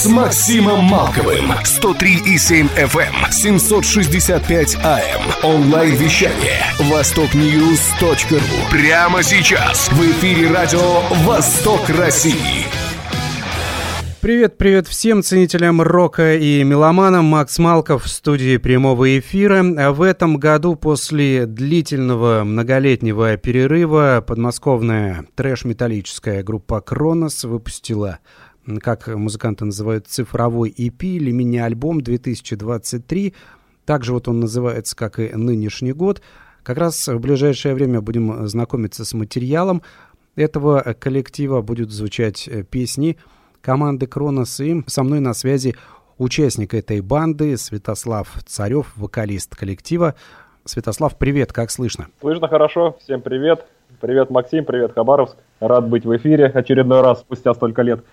с Максимом Малковым. 103,7 FM, 765 AM. Онлайн-вещание. Востокньюз.ру. Прямо сейчас. В эфире радио «Восток России». Привет, привет всем ценителям рока и меломанам. Макс Малков в студии прямого эфира. В этом году после длительного многолетнего перерыва подмосковная трэш-металлическая группа «Кронос» выпустила как музыканты называют, цифровой EP или мини-альбом 2023. Также вот он называется, как и нынешний год. Как раз в ближайшее время будем знакомиться с материалом этого коллектива. Будут звучать песни команды Кронос. И со мной на связи участник этой банды Святослав Царев, вокалист коллектива. Святослав, привет, как слышно? Слышно хорошо, всем привет. Привет, Максим, привет, Хабаровск. Рад быть в эфире очередной раз спустя столько лет.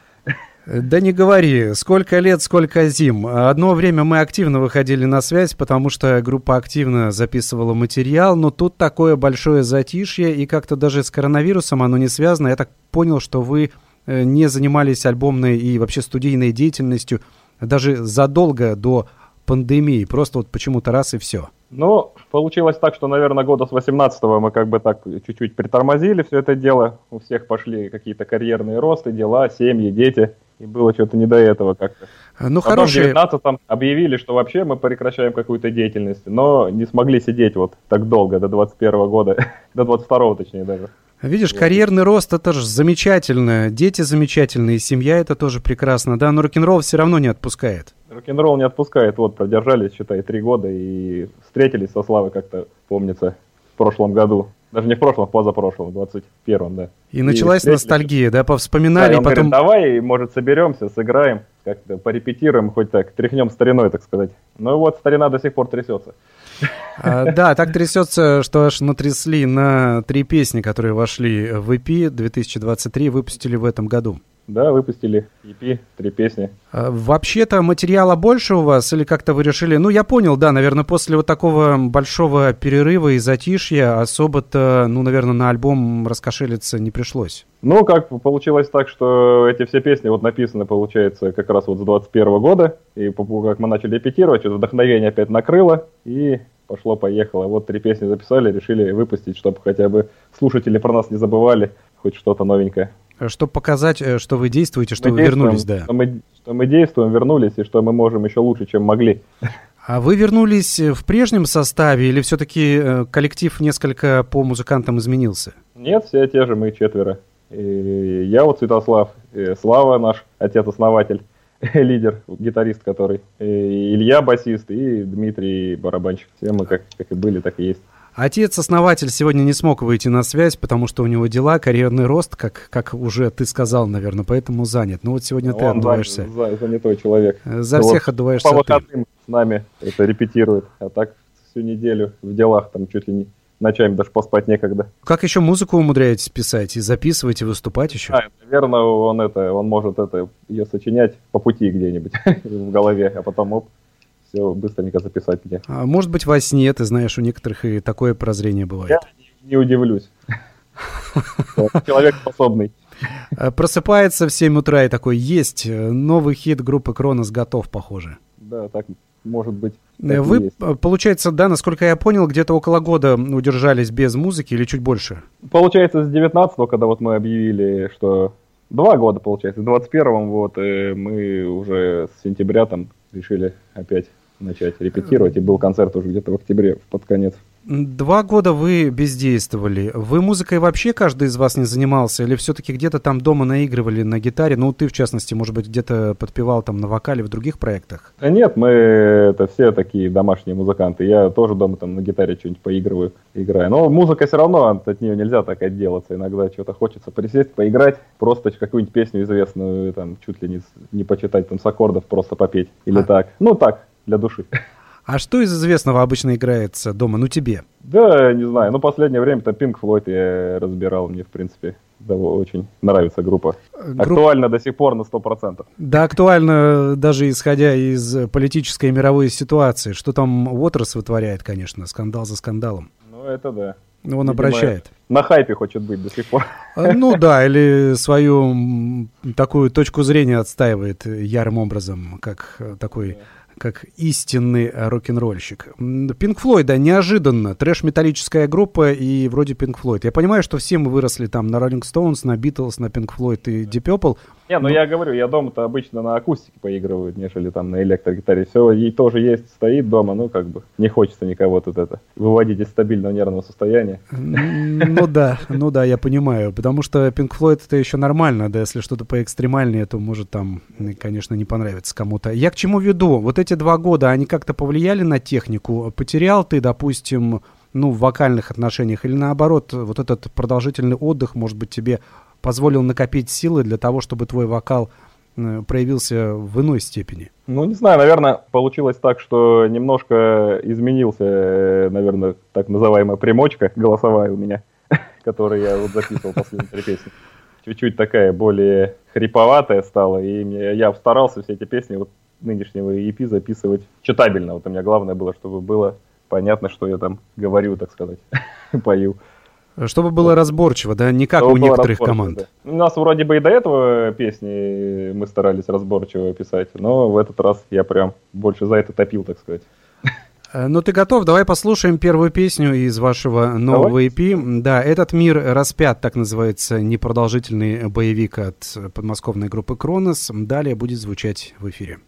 Да не говори, сколько лет, сколько зим. Одно время мы активно выходили на связь, потому что группа активно записывала материал, но тут такое большое затишье, и как-то даже с коронавирусом оно не связано. Я так понял, что вы э, не занимались альбомной и вообще студийной деятельностью даже задолго до пандемии, просто вот почему-то раз и все. Ну, получилось так, что, наверное, года с 18-го мы как бы так чуть-чуть притормозили все это дело. У всех пошли какие-то карьерные росты, дела, семьи, дети. И было что-то не до этого как-то. Ну, Потом хорошие... в 19-м объявили, что вообще мы прекращаем какую-то деятельность, но не смогли сидеть вот так долго, до 21 -го года, до 22-го точнее даже. Видишь, карьерный рост это же замечательно, дети замечательные, семья это тоже прекрасно, да, но рок-н-ролл все равно не отпускает. Рок-н-ролл не отпускает, вот продержались, считай, три года и встретились со Славой как-то, помнится, в прошлом году. Даже не в прошлом, а в позапрошлом, в 21-м, да. И, и началась ностальгия, да, повспоминали, да, и потом... Говорит, давай, может, соберемся, сыграем, как-то порепетируем, хоть так, тряхнем стариной, так сказать. Ну вот, старина до сих пор трясется. А, да, так трясется, что аж натрясли на три песни, которые вошли в EP 2023, выпустили в этом году. Да, выпустили EP, три песни. А, вообще-то материала больше у вас или как-то вы решили? Ну, я понял, да, наверное, после вот такого большого перерыва и затишья особо-то, ну, наверное, на альбом раскошелиться не пришлось. Ну, как получилось так, что эти все песни вот написаны, получается, как раз вот с 21 года, и как мы начали репетировать, что вдохновение опять накрыло, и пошло-поехало. Вот три песни записали, решили выпустить, чтобы хотя бы слушатели про нас не забывали, хоть что-то новенькое. Чтобы показать, э, что вы действуете, что мы вы вернулись, да. Что мы, что мы действуем, вернулись, и что мы можем еще лучше, чем могли. А вы вернулись в прежнем составе или все-таки э, коллектив несколько по музыкантам изменился? Нет, все те же, мы четверо. И я вот Святослав, Слава наш отец-основатель, лидер, гитарист который, и Илья басист, и Дмитрий барабанщик. Все мы как, как и были, так и есть. Отец-основатель сегодня не смог выйти на связь, потому что у него дела, карьерный рост, как, как уже ты сказал, наверное, поэтому занят. Ну вот сегодня Он ты отдуваешься. За, занятой человек. За всех вот отдуваешься По выходным с нами это репетирует, а так всю неделю в делах там чуть ли не ночами даже поспать некогда. Как еще музыку умудряетесь писать и записывать и выступать еще? А, наверное, он это, он может это ее сочинять по пути где-нибудь в голове, а потом оп, все быстренько записать мне. А может быть, во сне, ты знаешь, у некоторых и такое прозрение бывает. Я не удивлюсь. Человек способный. А, просыпается в 7 утра и такой, есть, э, новый хит группы Кронос готов, похоже. Да, так может быть. Вы, получается, да, насколько я понял, где-то около года удержались без музыки или чуть больше? Получается, с 19 когда вот мы объявили, что два года, получается, в 21-м вот э, мы уже с сентября там решили опять начать репетировать, и был концерт уже где-то в октябре, под конец. Два года вы бездействовали. Вы музыкой вообще каждый из вас не занимался? Или все-таки где-то там дома наигрывали на гитаре? Ну, ты, в частности, может быть, где-то подпевал там на вокале в других проектах? Да нет, мы это все такие домашние музыканты. Я тоже дома там на гитаре что-нибудь поигрываю, играю. Но музыка все равно, от нее нельзя так отделаться. Иногда что-то хочется присесть, поиграть, просто какую-нибудь песню известную, там, чуть ли не, не почитать там с аккордов, просто попеть. Или а. так. Ну, так, для души. А что из известного обычно играется дома? Ну, тебе? Да, не знаю. Ну, последнее время там Pink Floyd я разбирал. Мне, в принципе, да, очень нравится группа. Групп... Актуально до сих пор на 100%. Да, актуально даже исходя из политической мировой ситуации. Что там Уотерс вытворяет, конечно, скандал за скандалом. Ну, это да. Он Видимо, обращает. На хайпе хочет быть до сих пор. А, ну да, или свою такую точку зрения отстаивает ярым образом, как такой как истинный рок-н-ролльщик. Пинк Флойд, да, неожиданно. Трэш-металлическая группа и вроде Пинк Флойд. Я понимаю, что все мы выросли там на Роллинг Стоунс, на Битлз, на Пинк Флойд и Deep. Не, ну, ну я говорю, я дома-то обычно на акустике поигрываю, нежели там на электрогитаре. Все, и тоже есть, стоит дома, ну как бы не хочется никого тут это выводить из стабильного нервного состояния. Ну да, ну да, я понимаю, потому что Pink Floyd это еще нормально, да, если что-то поэкстремальнее, то может там, конечно, не понравится кому-то. Я к чему веду? Вот эти два года, они как-то повлияли на технику? Потерял ты, допустим, ну, в вокальных отношениях, или наоборот, вот этот продолжительный отдых, может быть, тебе позволил накопить силы для того, чтобы твой вокал э, проявился в иной степени? Ну, не знаю, наверное, получилось так, что немножко изменился, э, наверное, так называемая примочка голосовая у меня, которую я вот записывал последние три песни. Чуть-чуть такая более хриповатая стала, и я старался все эти песни вот нынешнего EP записывать читабельно. Вот у меня главное было, чтобы было понятно, что я там говорю, так сказать, пою. Чтобы было разборчиво, да, не как Чтобы у некоторых команд. Да. У нас вроде бы и до этого песни мы старались разборчиво писать, но в этот раз я прям больше за это топил, так сказать. Э, ну, ты готов? Давай послушаем первую песню из вашего нового Давай. EP. Да, «Этот мир распят», так называется непродолжительный боевик от подмосковной группы «Кронос». Далее будет звучать в эфире.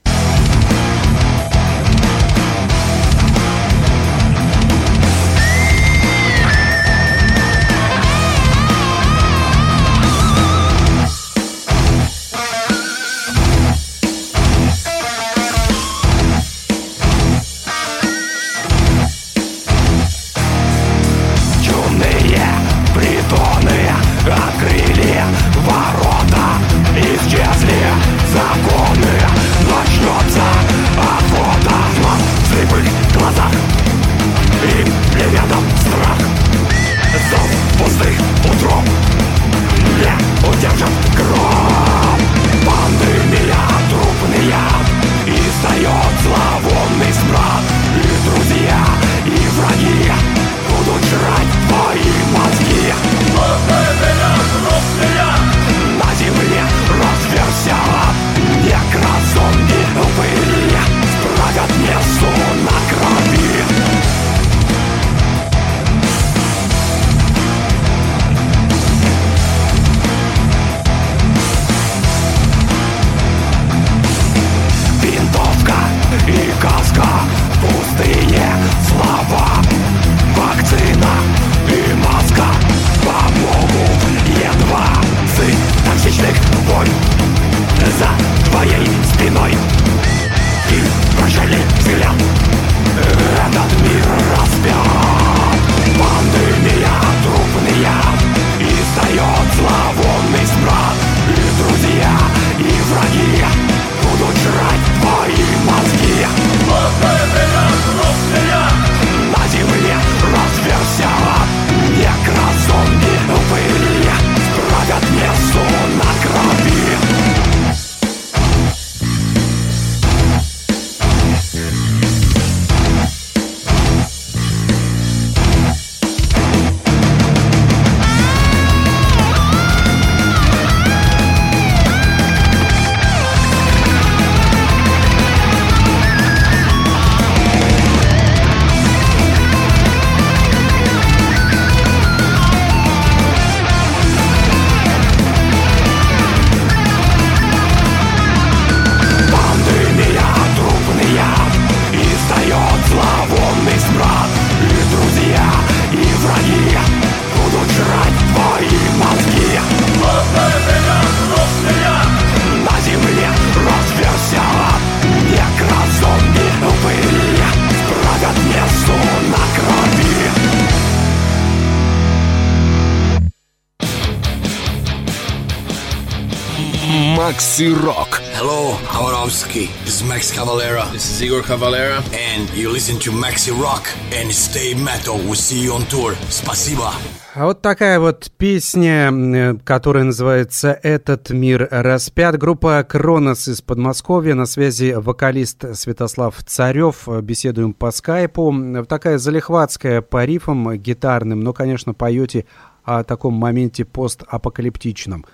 Макси Рок. Hello, Havarovsky. This is Max Cavalera. This is Igor Cavalera. And you listen to Maxi Rock and Stay Metal. We'll see you on tour. Спасибо. А вот такая вот песня, которая называется «Этот мир распят». Группа «Кронос» из Подмосковья. На связи вокалист Святослав Царев. Беседуем по скайпу. Такая залихватская по рифам гитарным, но, конечно, поете о таком моменте постапокалиптичном.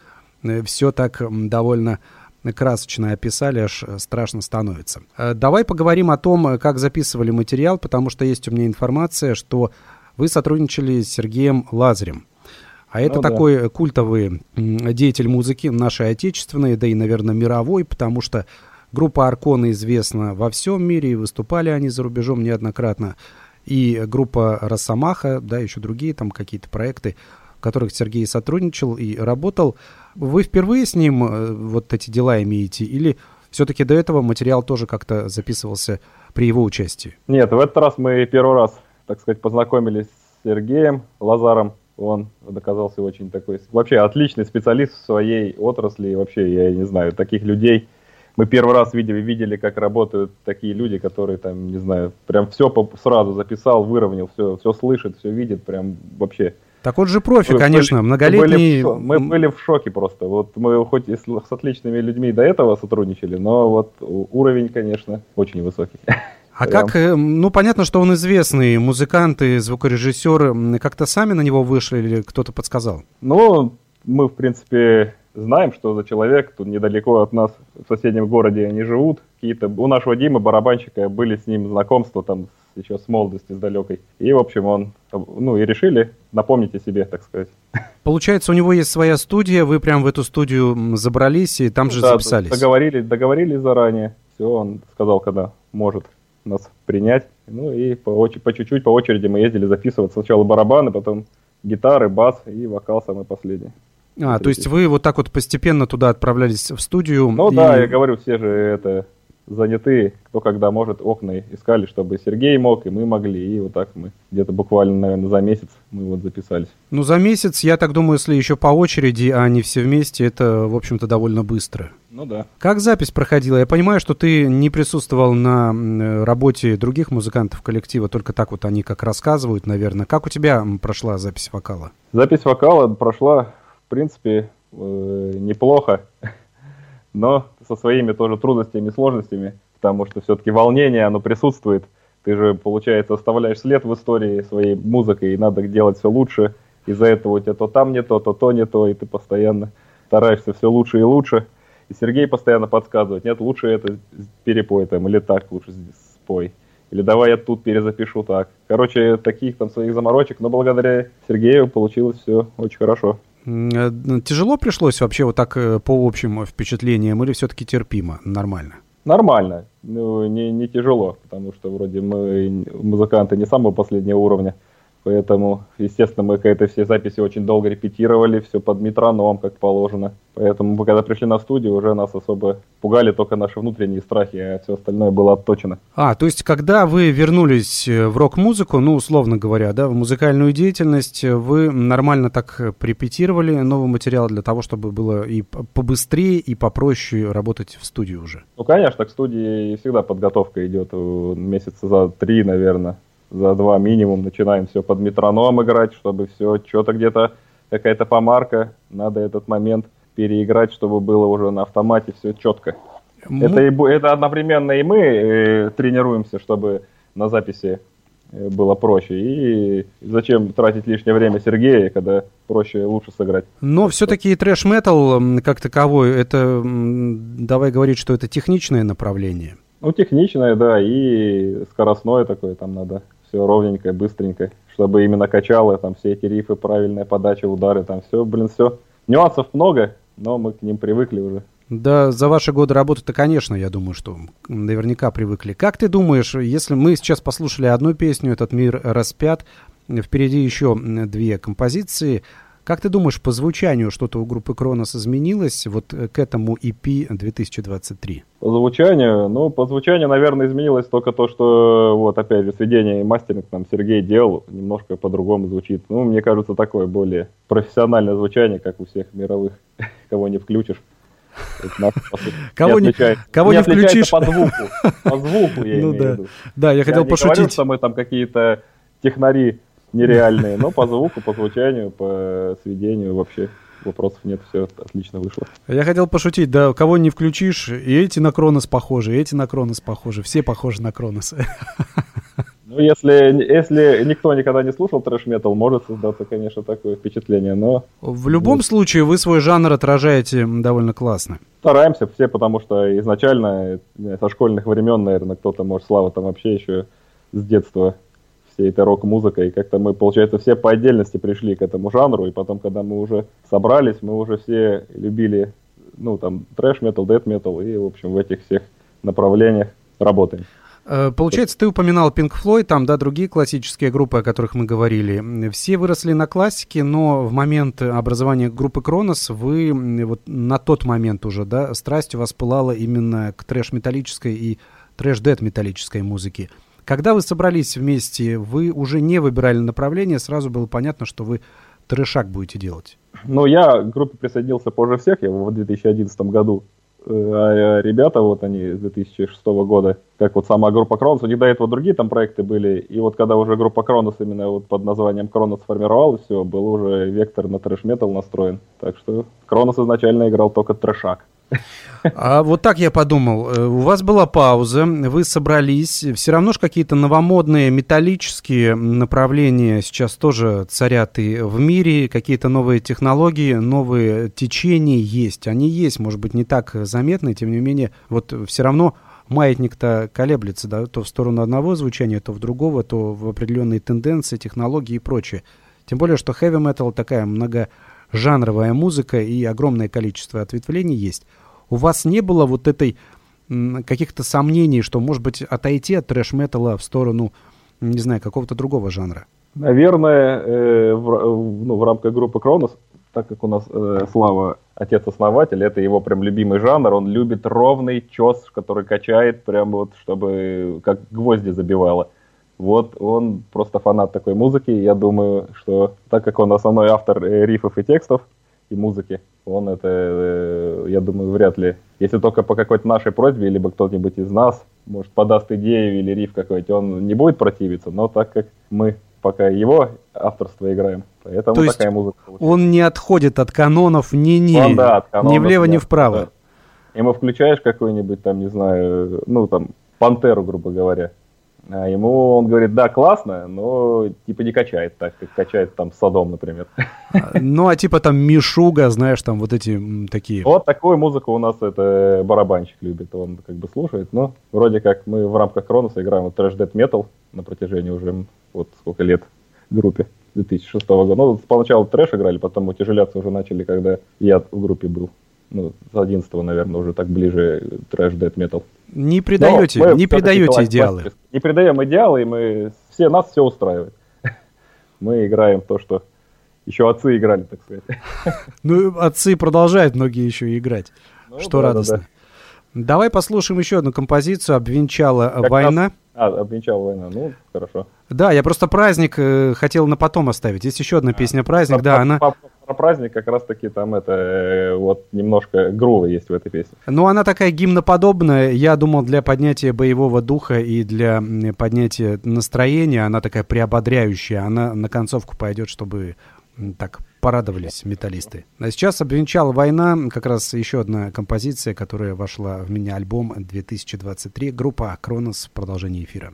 Все так довольно красочно описали, аж страшно становится. Давай поговорим о том, как записывали материал, потому что есть у меня информация, что вы сотрудничали с Сергеем Лазарем. А это ну, такой да. культовый деятель музыки нашей отечественной, да и, наверное, мировой, потому что группа Аркона известна во всем мире, и выступали они за рубежом неоднократно. И группа Росомаха, да, еще другие там какие-то проекты, в которых Сергей сотрудничал и работал. Вы впервые с ним э, вот эти дела имеете, или все-таки до этого материал тоже как-то записывался при его участии? Нет, в этот раз мы первый раз так сказать, познакомились с Сергеем Лазаром. Он оказался очень такой, вообще отличный специалист в своей отрасли. И вообще, я не знаю, таких людей мы первый раз видели, видели, как работают такие люди, которые там, не знаю, прям все сразу записал, выровнял, все, все слышит, все видит, прям вообще. Так он же профи, мы конечно, были, многолетний. Мы были, мы были в шоке просто. Вот мы хоть и с, с отличными людьми до этого сотрудничали, но вот уровень, конечно, очень высокий. А Прям. как, э, ну понятно, что он известный музыкант и звукорежиссер, как-то сами на него вышли или кто-то подсказал? Ну, мы, в принципе, знаем, что за человек, тут недалеко от нас, в соседнем городе они живут. Какие-то, у нашего Димы, барабанщика, были с ним знакомства там еще с молодости, с далекой. И, в общем, он, ну, и решили напомнить о себе, так сказать. Получается, у него есть своя студия, вы прям в эту студию забрались и там же да, записались? договорились, договорились заранее. Все, он сказал, когда может нас принять. Ну и по, по чуть-чуть, по очереди мы ездили записывать сначала барабаны, потом гитары, бас и вокал самый последний. А, то есть вы вот так вот постепенно туда отправлялись в студию? Ну и... да, я говорю, все же это заняты, кто когда может, окна искали, чтобы Сергей мог, и мы могли. И вот так мы где-то буквально, наверное, за месяц мы вот записались. Ну, за месяц, я так думаю, если еще по очереди, а не все вместе, это, в общем-то, довольно быстро. Ну да. Как запись проходила? Я понимаю, что ты не присутствовал на работе других музыкантов коллектива, только так вот они как рассказывают, наверное. Как у тебя прошла запись вокала? Запись вокала прошла, в принципе, э, неплохо но со своими тоже трудностями и сложностями, потому что все-таки волнение, оно присутствует. Ты же, получается, оставляешь след в истории своей музыкой, и надо делать все лучше. Из-за этого у тебя то там не то, то то не то, и ты постоянно стараешься все лучше и лучше. И Сергей постоянно подсказывает, нет, лучше это перепой там, или так лучше спой. Или давай я тут перезапишу так. Короче, таких там своих заморочек, но благодаря Сергею получилось все очень хорошо. Э, тяжело пришлось вообще вот так э, по общим впечатлениям или все-таки терпимо, нормально? Нормально, ну, не, не тяжело, потому что вроде мы музыканты не самого последнего уровня. Поэтому, естественно, мы это все записи очень долго репетировали, все под метроном, как положено. Поэтому, когда пришли на студию, уже нас особо пугали только наши внутренние страхи, а все остальное было отточено. А, то есть, когда вы вернулись э, в рок-музыку, ну, условно говоря, да, в музыкальную деятельность, вы нормально так препетировали новый материал для того, чтобы было и побыстрее, и попроще работать в студии уже? Ну, конечно, к студии всегда подготовка идет э, месяца за три, наверное за два минимум начинаем все под метроном играть, чтобы все что-то где-то какая-то помарка, надо этот момент переиграть, чтобы было уже на автомате все четко. Ну... Это, и, это одновременно и мы э, тренируемся, чтобы на записи э, было проще. И зачем тратить лишнее время Сергея, когда проще и лучше сыграть. Но все-таки трэш-метал как таковой, это, давай говорить, что это техничное направление. Ну, техничное, да, и скоростное такое, там надо все ровненько, быстренько, чтобы именно качало, там все эти рифы, правильная подача, удары, там все, блин, все. Нюансов много, но мы к ним привыкли уже. Да, за ваши годы работы-то, конечно, я думаю, что наверняка привыкли. Как ты думаешь, если мы сейчас послушали одну песню, «Этот мир распят», впереди еще две композиции, как ты думаешь, по звучанию что-то у группы Кронос изменилось вот э, к этому EP 2023? По звучанию? Ну, по звучанию, наверное, изменилось только то, что вот опять же сведение и мастеринг нам Сергей делал, немножко по-другому звучит. Ну, мне кажется, такое более профессиональное звучание, как у всех мировых, кого не включишь. Кого не, кого не, включишь? по звуку. По звуку, я ну, имею да. в виду. Да, я хотел не пошутить. Говорю, что мы там какие-то технари нереальные, но по звуку, по звучанию, по сведению вообще вопросов нет, все отлично вышло. Я хотел пошутить, да, кого не включишь, и эти на Кронос похожи, и эти на Кронос похожи, все похожи на Кронос. Ну, если, если никто никогда не слушал трэш-метал, может создаться, конечно, такое впечатление, но... В любом случае, вы свой жанр отражаете довольно классно. Стараемся все, потому что изначально, э, со школьных времен, наверное, кто-то, может, Слава там вообще еще с детства всей этой рок-музыкой. И как-то мы, получается, все по отдельности пришли к этому жанру, и потом, когда мы уже собрались, мы уже все любили, ну, там, трэш-метал, дэт-метал, и, в общем, в этих всех направлениях работаем. Э, получается, ты упоминал Pink Floyd, там, да, другие классические группы, о которых мы говорили. Все выросли на классике, но в момент образования группы Кронос вы вот на тот момент уже, да, страсть у вас пылала именно к трэш-металлической и трэш-дэт-металлической музыке. Когда вы собрались вместе, вы уже не выбирали направление, сразу было понятно, что вы трэшак будете делать. Ну, я к группе присоединился позже всех, я в 2011 году а ребята, вот они с 2006 года, как вот сама группа Кронос, у них до этого другие там проекты были, и вот когда уже группа Кронос именно вот под названием Кронос сформировалась, все, был уже вектор на трэш-метал настроен. Так что Кронос изначально играл только трэшак. А вот так я подумал. Э, у вас была пауза, вы собрались. Все равно же какие-то новомодные металлические направления сейчас тоже царят и в мире. Какие-то новые технологии, новые течения есть. Они есть, может быть, не так заметны, тем не менее, вот все равно маятник-то колеблется, да, то в сторону одного звучания, то в другого, то в определенные тенденции, технологии и прочее. Тем более, что heavy metal такая многожанровая музыка и огромное количество ответвлений есть. У вас не было вот этой каких-то сомнений, что, может быть, отойти от трэш-металла в сторону, не знаю, какого-то другого жанра? Наверное, э, в, ну, в рамках группы Кронос, так как у нас э, Слава отец-основатель, это его прям любимый жанр, он любит ровный чес, который качает прям вот, чтобы как гвозди забивало. Вот он просто фанат такой музыки, я думаю, что так как он основной автор э, рифов и текстов, и музыки. Он это, э, я думаю, вряд ли, если только по какой-то нашей просьбе, либо кто-нибудь из нас, может, подаст идею или риф какой-то, он не будет противиться, но так как мы пока его авторство играем, поэтому То такая музыка. Получается. Он не отходит от канонов ни, ни, он, да, от канонов, ни влево, ни вправо. Да. Ему включаешь какой-нибудь там, не знаю, ну там, пантеру, грубо говоря, а ему он говорит, да, классно, но типа не качает так, как качает там Садом, например. А, ну, а типа там Мишуга, знаешь, там вот эти такие. Вот такую музыку у нас это барабанщик любит, он как бы слушает, но вроде как мы в рамках Кроноса играем вот трэш дэт метал на протяжении уже вот сколько лет в группе. 2006 года. Ну, поначалу трэш играли, потом утяжеляться уже начали, когда я в группе был. Ну, с 11 наверное, уже так ближе трэш дэт метал. Не предаете, мы не предаете идеалы. Не предаем идеалы, и мы все нас все устраивает. Мы играем то, что еще отцы играли, так сказать. Ну, отцы продолжают многие еще играть. Ну, что да, радостно. Да, да. Давай послушаем еще одну композицию «Обвенчала как война». Раз... А, «Обвенчала война», ну, хорошо. Да, я просто праздник э, хотел на потом оставить. Есть еще одна а, песня «Праздник», да, она про праздник как раз-таки там это э, вот немножко грува есть в этой песне. Ну, она такая гимноподобная. Я думал, для поднятия боевого духа и для поднятия настроения она такая приободряющая. Она на концовку пойдет, чтобы так порадовались металлисты. А сейчас обвенчала война, как раз еще одна композиция, которая вошла в меня альбом 2023, группа Кронос в продолжении эфира.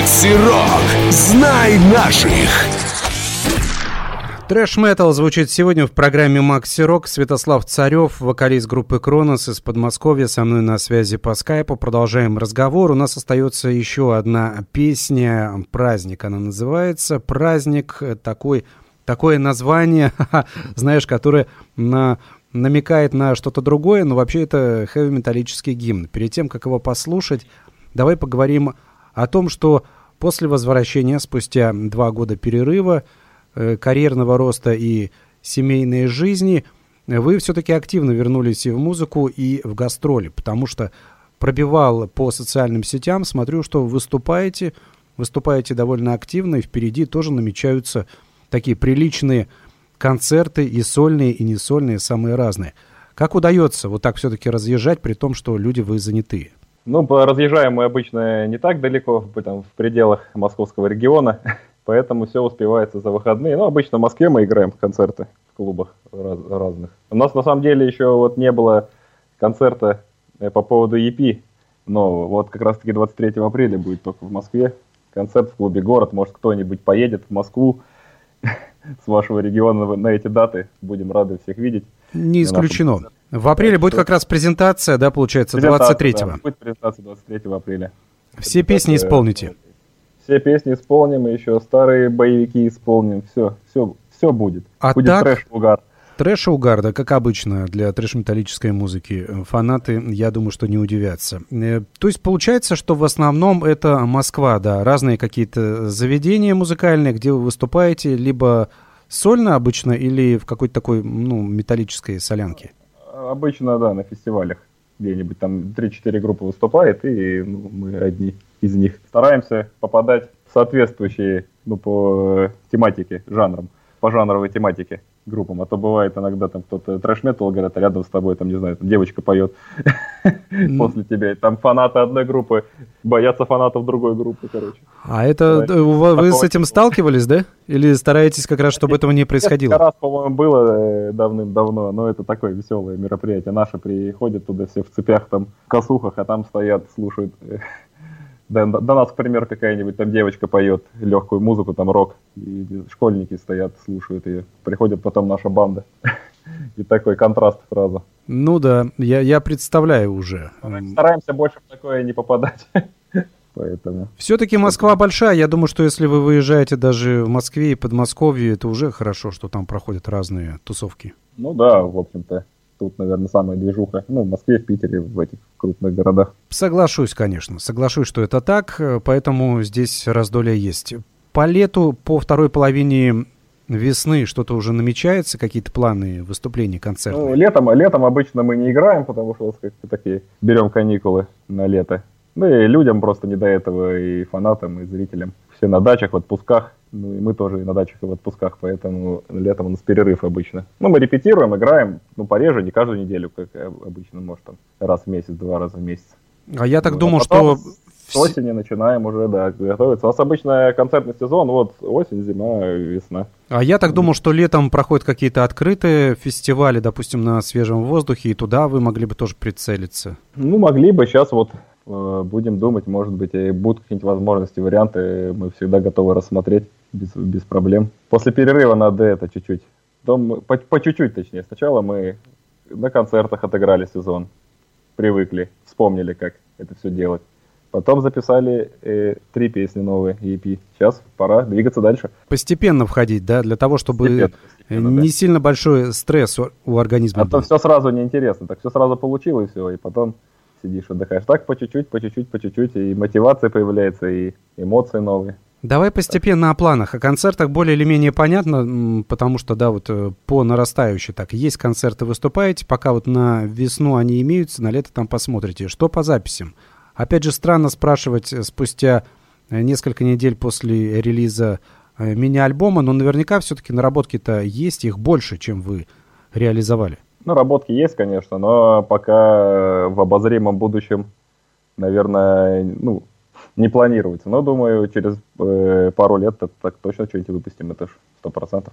Макси Рок. Знай наших. Трэш метал звучит сегодня в программе Макси Рок. Святослав Царев, вокалист группы Кронос из Подмосковья, со мной на связи по скайпу. Продолжаем разговор. У нас остается еще одна песня, праздник она называется. Праздник такой, такое название, знаешь, которое на намекает на что-то другое, но вообще это хэви-металлический гимн. Перед тем, как его послушать, давай поговорим о том, что после возвращения, спустя два года перерыва, э, карьерного роста и семейной жизни, вы все-таки активно вернулись и в музыку, и в гастроли, потому что пробивал по социальным сетям, смотрю, что выступаете, выступаете довольно активно, и впереди тоже намечаются такие приличные концерты, и сольные, и не сольные, самые разные. Как удается вот так все-таки разъезжать, при том, что люди вы занятые? Ну, разъезжаем мы обычно не так далеко, там, в пределах московского региона, поэтому все успевается за выходные. Ну, обычно в Москве мы играем в концерты в клубах раз, разных. У нас на самом деле еще вот не было концерта э, по поводу EP, но вот как раз-таки 23 апреля будет только в Москве концерт в клубе «Город». Может, кто-нибудь поедет в Москву с вашего региона на эти даты. Будем рады всех видеть. Не исключено. В апреле будет как раз презентация, да, получается, 23-го? Да, будет презентация 23 апреля. Все песни исполните? Все песни исполним, и еще старые боевики исполним. Все, все, все будет. А будет так, трэш-угар. Трэш-угар, да, как обычно для трэш-металлической музыки. Фанаты, я думаю, что не удивятся. Э, то есть получается, что в основном это Москва, да, разные какие-то заведения музыкальные, где вы выступаете, либо сольно обычно или в какой-то такой, ну, металлической солянке? Обычно, да, на фестивалях где-нибудь там 3-4 группы выступает, и ну, мы одни из них. Стараемся попадать в соответствующие ну, по тематике, жанрам, по жанровой тематике группам. А то бывает иногда там кто-то трэш-метал говорят, а рядом с тобой, там, не знаю, там девочка поет после тебя. Там фанаты одной группы боятся фанатов другой группы, короче. А это э, вы с этим сталкивались, да? Или стараетесь как раз, чтобы этого не происходило? раз, по-моему, было э, давным-давно, но это такое веселое мероприятие. Наши приходят туда все в цепях, там, в косухах, а там стоят, слушают э, до, нас, к примеру, какая-нибудь там девочка поет легкую музыку, там рок, и школьники стоят, слушают ее. Приходит потом наша банда. И такой контраст сразу. Ну да, я, я представляю уже. Стараемся больше в такое не попадать. Поэтому. Все-таки Москва большая. Я думаю, что если вы выезжаете даже в Москве и Подмосковье, это уже хорошо, что там проходят разные тусовки. Ну да, в общем-то тут, наверное, самая движуха. Ну, в Москве, в Питере, в этих крупных городах. Соглашусь, конечно. Соглашусь, что это так, поэтому здесь раздолье есть. По лету, по второй половине весны что-то уже намечается, какие-то планы выступлений, концертов? Ну, летом, летом обычно мы не играем, потому что как такие берем каникулы на лето. Ну и людям просто не до этого, и фанатам, и зрителям. Все на дачах, в отпусках. Ну и мы тоже и на дачах и в отпусках, поэтому летом у нас перерыв обычно. Ну, мы репетируем, играем, ну, пореже, не каждую неделю, как обычно, может, там, раз в месяц, два раза в месяц. А я так ну, думал, а что С осени начинаем уже, да, готовиться. У нас обычно концертный сезон, вот осень, зима, весна. А я так думал, что летом проходят какие-то открытые фестивали, допустим, на свежем воздухе, и туда вы могли бы тоже прицелиться. Ну, могли бы. Сейчас вот будем думать, может быть, и будут какие-нибудь возможности, варианты. Мы всегда готовы рассмотреть без, без проблем. После перерыва надо это чуть-чуть. Потом, по, по чуть-чуть, точнее. Сначала мы на концертах отыграли сезон, привыкли, вспомнили, как это все делать. Потом записали э, три песни новые EP. Сейчас пора двигаться дальше. Постепенно входить, да, для того, чтобы постепенно, постепенно, не да. сильно большой стресс у, у организма. А был. то все сразу неинтересно. Так все сразу получилось, все, и потом сидишь, отдыхаешь. Так по чуть-чуть, по чуть-чуть, по чуть-чуть, и мотивация появляется, и эмоции новые. Давай постепенно о планах. О концертах более или менее понятно, потому что, да, вот э, по нарастающей так. Есть концерты, выступаете, пока вот на весну они имеются, на лето там посмотрите. Что по записям? Опять же, странно спрашивать э, спустя э, несколько недель после релиза мини-альбома, но наверняка все-таки наработки-то есть, их больше, чем вы реализовали. Наработки есть, конечно, но пока в обозримом будущем, наверное, ну, не планируется. Но, думаю, через э, пару лет так, так точно что-нибудь выпустим, это сто процентов.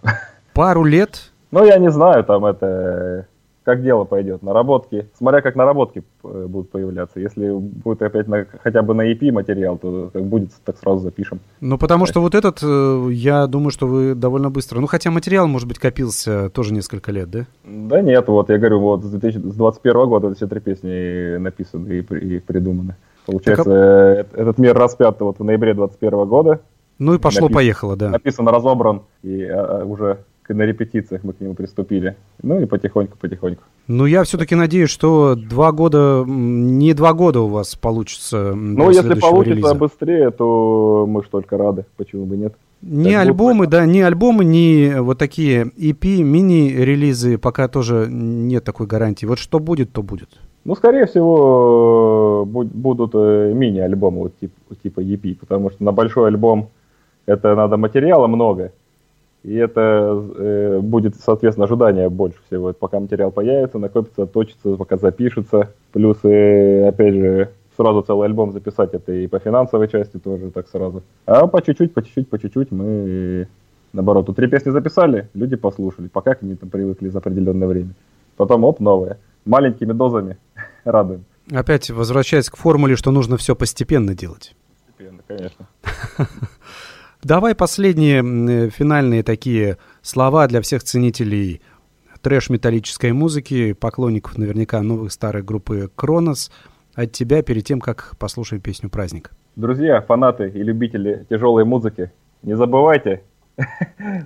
Пару лет? Ну, я не знаю, там это как дело пойдет. Наработки, смотря как наработки э, будут появляться. Если будет опять на, хотя бы на EP материал, то как будет, так сразу запишем. Ну, потому что вот этот, э, я думаю, что вы довольно быстро. Ну, хотя материал, может быть, копился тоже несколько лет, да? Да нет, вот я говорю, вот с 2021 года все три песни написаны и, и придуманы. Получается, так, а... этот мир распят вот в ноябре 2021 года. Ну и пошло-поехало, да. Написан, разобран, и а, уже на репетициях мы к нему приступили. Ну и потихоньку-потихоньку. Ну, я все-таки надеюсь, что два года, не два года у вас получится. Ну, если получится релиза. быстрее, то мы же только рады. Почему бы нет? Не так альбомы, будет... да, не альбомы, не вот такие EP, мини-релизы, пока тоже нет такой гарантии. Вот что будет, то будет. Ну, скорее всего, будут э, мини-альбомы вот типа, типа EP, потому что на большой альбом это надо материала много. И это э, будет, соответственно, ожидание больше всего. Пока материал появится, накопится, точится, пока запишется. Плюс, э, опять же, сразу целый альбом записать, это и по финансовой части тоже так сразу. А по чуть-чуть, по чуть-чуть, по чуть-чуть мы, наоборот, тут три песни записали, люди послушали, пока к ним там привыкли за определенное время. Потом, оп, новые. Маленькими дозами радуем. Опять возвращаясь к формуле, что нужно все постепенно делать. Постепенно, конечно. Давай последние э, финальные такие слова для всех ценителей трэш-металлической музыки, поклонников наверняка новых старых группы Кронос, от тебя перед тем, как послушаем песню «Праздник». Друзья, фанаты и любители тяжелой музыки, не забывайте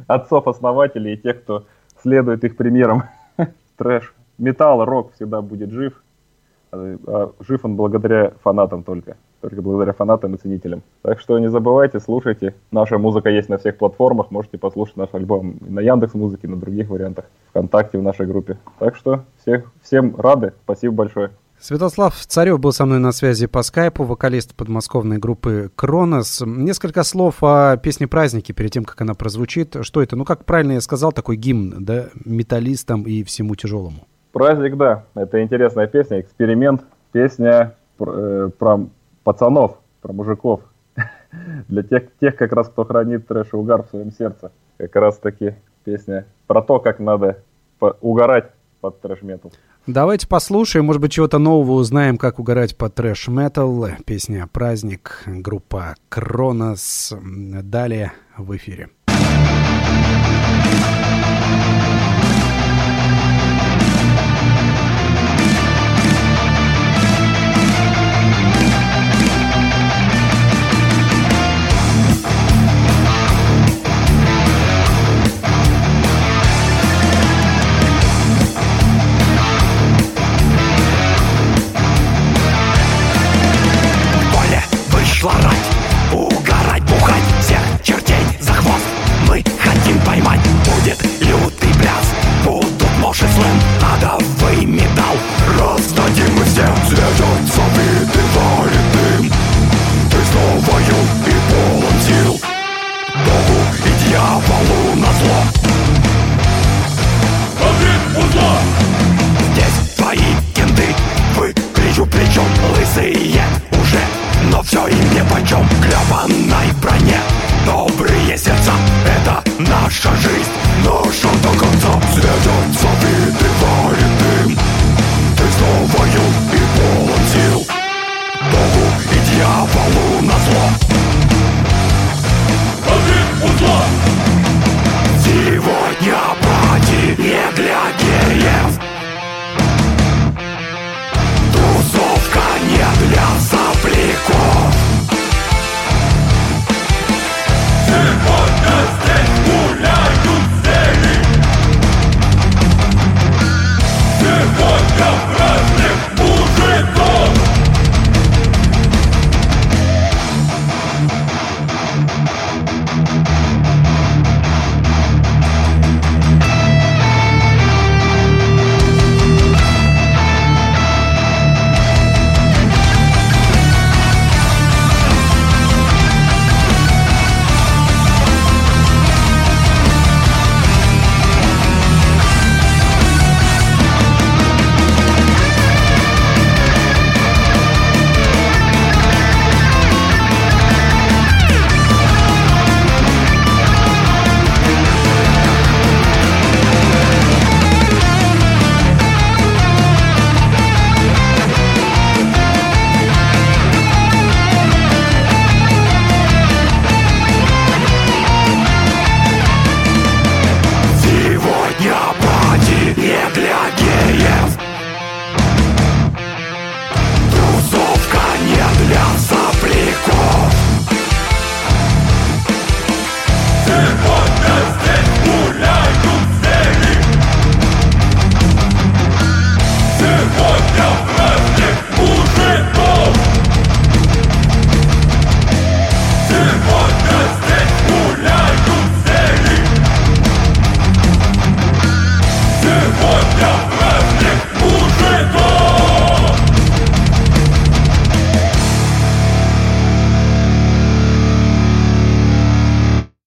отцов-основателей и тех, кто следует их примерам. Трэш, металл, рок всегда будет жив, а, а жив он благодаря фанатам только только благодаря фанатам и ценителям. Так что не забывайте, слушайте. Наша музыка есть на всех платформах. Можете послушать наш альбом на Яндекс Музыке, на других вариантах. Вконтакте в нашей группе. Так что всех, всем рады. Спасибо большое. Святослав Царев был со мной на связи по скайпу, вокалист подмосковной группы «Кронос». Несколько слов о песне «Праздники» перед тем, как она прозвучит. Что это? Ну, как правильно я сказал, такой гимн, да, металлистам и всему тяжелому. «Праздник», да. Это интересная песня, эксперимент. Песня э, про пацанов, про мужиков. Для тех, тех как раз, кто хранит трэш и угар в своем сердце. Как раз таки песня про то, как надо угорать под трэш-метал. Давайте послушаем, может быть, чего-то нового узнаем, как угорать под трэш-метал. Песня «Праздник», группа «Кронос». Далее в эфире.